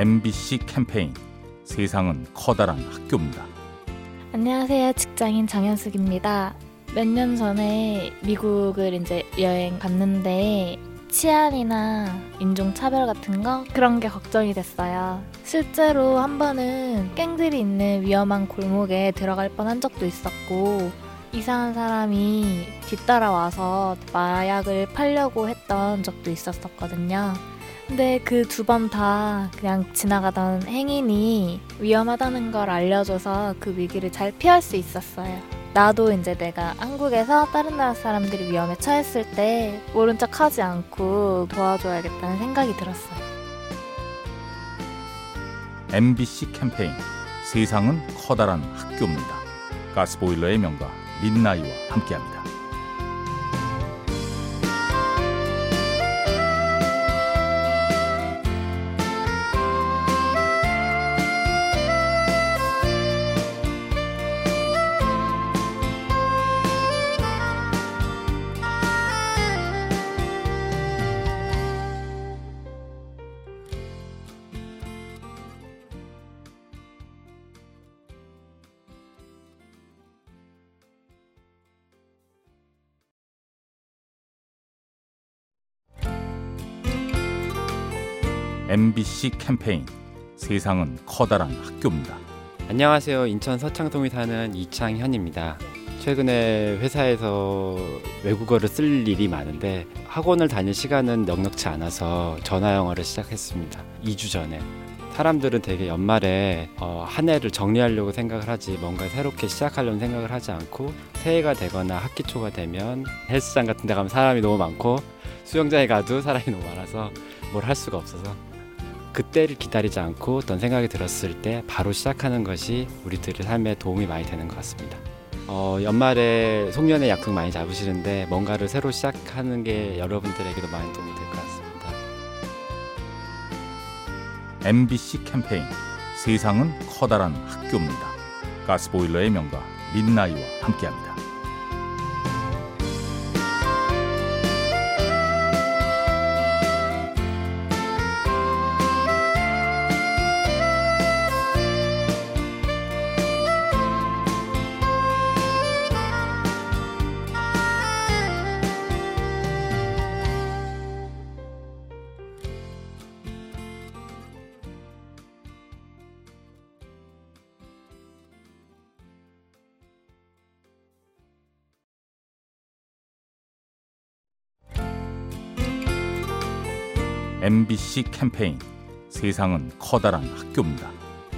MBC 캠페인 세상은 커다란 학교입니다. 안녕하세요. 직장인 장현숙입니다. 몇 년 전에 미국을 이제 여행 갔는데 치안이나 인종차별 같은 거 그런 게 걱정이 됐어요. 실제로 한 번은 갱들이 있는 위험한 골목에 들어갈 뻔한 적도 있었고 이상한 사람이 뒤따라와서 마약을 팔려고 했던 적도 있었었거든요. 근데 그 두 번 다 그냥 지나가던 행인이 위험하다는 걸 알려줘서 그 위기를 잘 피할 수 있었어요. 나도 이제 내가 한국에서 다른 나라 사람들이 위험에 처했을 때 모른 척 하지 않고 도와줘야겠다는 생각이 들었어요. MBC 캠페인 세상은 커다란 학교입니다. 가스보일러의 명가 민나이와 함께합니다. MBC 캠페인 세상은 커다란 학교입니다. 안녕하세요. 인천 서창동에 사는 이창현입니다. 최근에 회사에서 외국어를 쓸 일이 많은데 학원을 다닐 시간은 넉넉치 않아서 전화 영어를 시작했습니다. 2주 전에. 사람들은 되게 연말에 어, 한 해를 정리하려고 생각을 하지 뭔가 새롭게 시작하려는 생각을 하지 않고 새해가 되거나 학기 초가 되면 헬스장 같은 데 가면 사람이 너무 많고 수영장에 가도 사람이 너무 많아서 뭘 할 수가 없어서 그때를 기다리지 않고 어떤 생각이 들었을 때 바로 시작하는 것이 우리들의 삶에 도움이 많이 되는 것 같습니다. 어, 연말에 송년회 약속 많이 잡으시는데 뭔가를 새로 시작하는 게 여러분들에게도 많이 도움이 될 것 같습니다. MBC 캠페인 세상은 커다란 학교입니다. 가스보일러의 명가 민나이와 함께합니다. MBC 캠페인 세상은 커다란 학교입니다.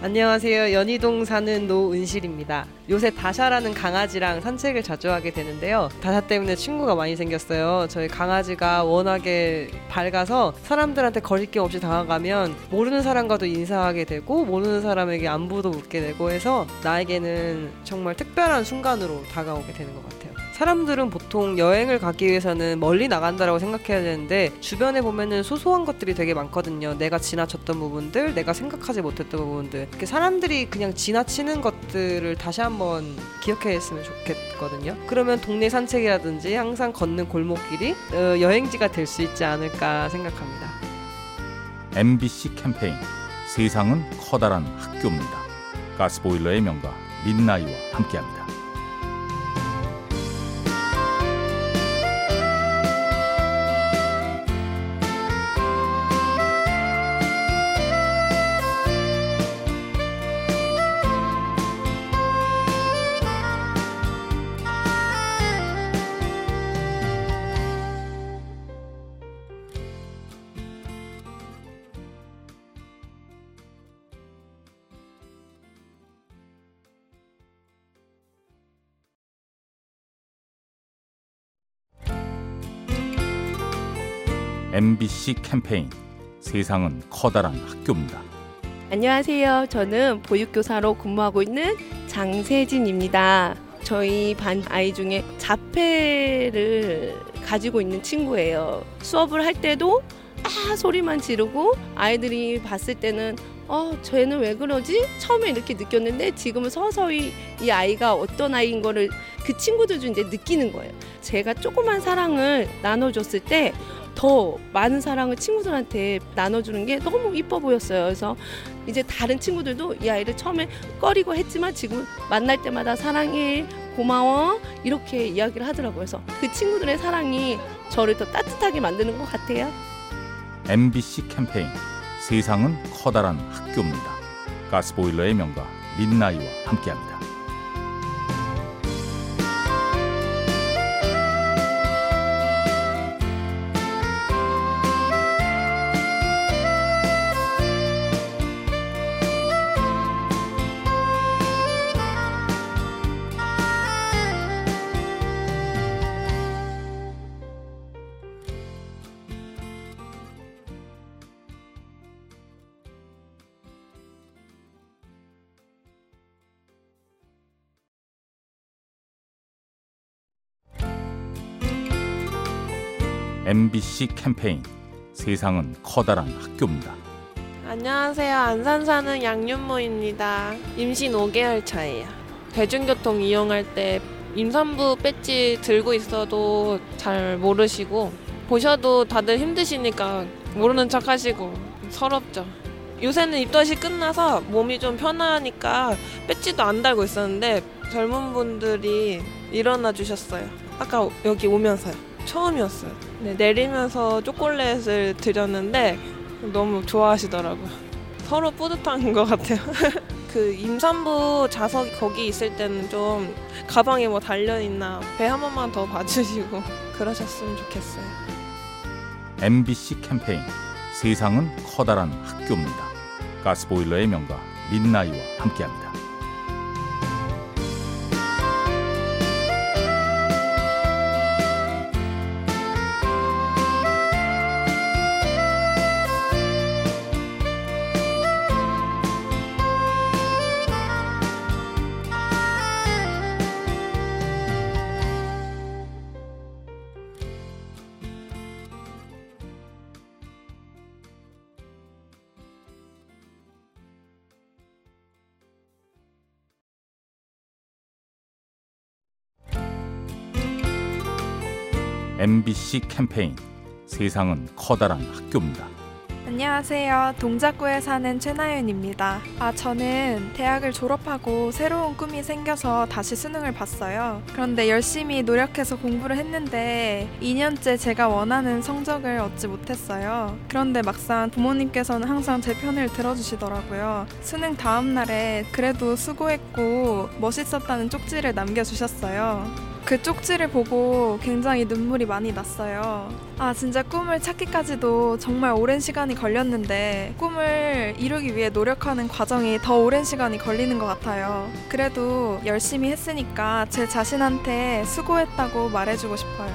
안녕하세요. 연희동 사는 노은실입니다. 요새 다샤라는 강아지랑 산책을 자주 하게 되는데요. 다샤 때문에 친구가 많이 생겼어요. 저희 강아지가 워낙에 밝아서 사람들한테 거리낌 없이 다가가면 모르는 사람과도 인사하게 되고 모르는 사람에게 안부도 묻게 되고 해서 나에게는 정말 특별한 순간으로 다가오게 되는 것 같아요. 사람들은 보통 여행을 가기 위해서는 멀리 나간다라고 생각해야 되는데 주변에 보면은 소소한 것들이 되게 많거든요. 내가 지나쳤던 부분들, 내가 생각하지 못했던 부분들. 이렇게 사람들이 그냥 지나치는 것들을 다시 한번 기억했으면 좋겠거든요. 그러면 동네 산책이라든지 항상 걷는 골목길이 어, 여행지가 될 수 있지 않을까 생각합니다. MBC 캠페인 세상은 커다란 학교입니다. 가스보일러의 명가 민나이와 함께합니다. MBC 캠페인 세상은 커다란 학교입니다. 안녕하세요. 저는 보육교사로 근무하고 있는 장세진입니다. 저희 반 아이 중에 자폐를 가지고 있는 친구예요. 수업을 할 때도 아 소리만 지르고 아이들이 봤을 때는 어 쟤는 왜 그러지? 처음에 이렇게 느꼈는데 지금은 서서히 이 아이가 어떤 아이인 거를 그 친구들 중 이제 느끼는 거예요. 제가 조그만 사랑을 나눠줬을 때 더 많은 사랑을 친구들한테 나눠주는 게 너무 이뻐 보였어요. 그래서 이제 다른 친구들도 이 아이를 처음에 꺼리고 했지만 지금 만날 때마다 사랑해, 고마워 이렇게 이야기를 하더라고요. 그래서 그 친구들의 사랑이 저를 더 따뜻하게 만드는 것 같아요. MBC 캠페인 세상은 커다란 학교입니다. 가스보일러의 명가 민나이와 함께합니다. MBC 캠페인 세상은 커다란 학교입니다. 안녕하세요. 안산 사는 양윤모입니다. 임신 5개월 차예요. 대중교통 이용할 때 임산부 배지 들고 있어도 잘 모르시고 보셔도 다들 힘드시니까 모르는 척 하시고 서럽죠. 요새는 입덧이 끝나서 몸이 좀 편하니까 배지도 안 달고 있었는데 젊은 분들이 일어나 주셨어요. 아까 여기 오면서요. 처음이었어요. 네, 내리면서 초콜릿을 드렸는데 너무 좋아하시더라고요. 서로 뿌듯한 것 같아요. 그 임산부 좌석 거기 있을 때는 좀 가방에 뭐 달려 있나 배 한 번만 더 봐주시고 그러셨으면 좋겠어요. MBC 캠페인 세상은 커다란 학교입니다. 가스보일러의 명가 민나이와 함께합니다. MBC 캠페인 세상은 커다란 학교입니다. 안녕하세요. 동작구에 사는 최나연입니다. 아, 저는 대학을 졸업하고 새로운 꿈이 생겨서 다시 수능을 봤어요. 그런데 열심히 노력해서 공부를 했는데 2년째 제가 원하는 성적을 얻지 못했어요. 그런데 막상 부모님께서는 항상 제 편을 들어주시더라고요. 수능 다음 날에 그래도 수고했고 멋있었다는 쪽지를 남겨주셨어요. 그 쪽지를 보고 굉장히 눈물이 많이 났어요. 아, 진짜 꿈을 찾기까지도 정말 오랜 시간이 걸렸는데 꿈을 이루기 위해 노력하는 과정이 더 오랜 시간이 걸리는 것 같아요. 그래도 열심히 했으니까 제 자신한테 수고했다고 말해주고 싶어요.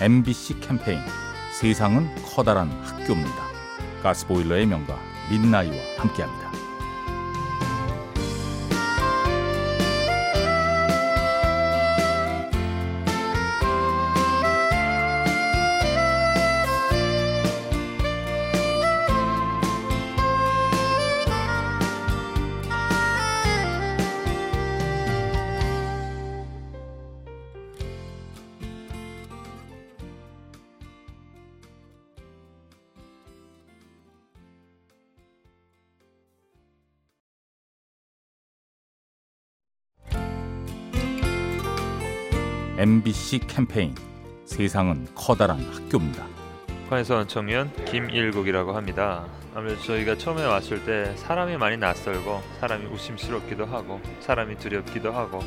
MBC 캠페인 세상은 커다란 학교입니다. 가스보일러의 명가 민나이와 함께합니다. MBC 캠페인 세상은 커다란 학교입니다. 북한에서 청년 김일국이라고 합니다. 아무래도 저희가 처음에 왔을 때 사람이 많이 낯설고 사람이 의심스럽기도 하고 사람이 두렵기도 하고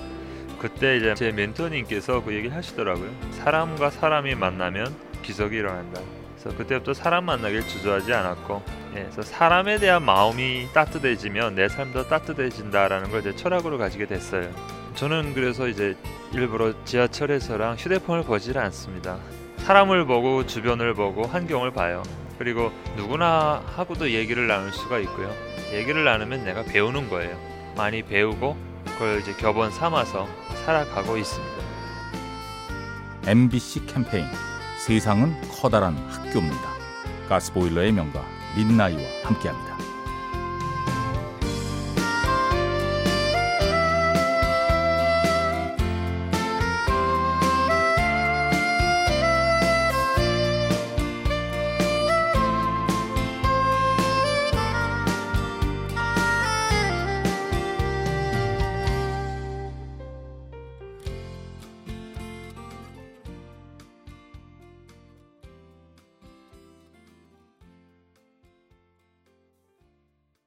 그때 이제 제 멘토님께서 그 얘기를 하시더라고요. 사람과 사람이 만나면 기적이 일어난다. 그래서 그때부터 사람 만나길 주저하지 않았고 예, 그래서 사람에 대한 마음이 따뜻해지면 내 삶도 따뜻해진다라는 걸제 철학으로 가지게 됐어요. 저는 그래서 이제 일부러 지하철에서랑 휴대폰을 보지를 않습니다. 사람을 보고 주변을 보고 환경을 봐요. 그리고 누구나 하고도 얘기를 나눌 수가 있고요. 얘기를 나누면 내가 배우는 거예요. 많이 배우고 그걸 이제 교본 삼아서 살아가고 있습니다. MBC 캠페인 세상은 커다란 학교입니다. 가스보일러의 명가 민나이와 함께합니다.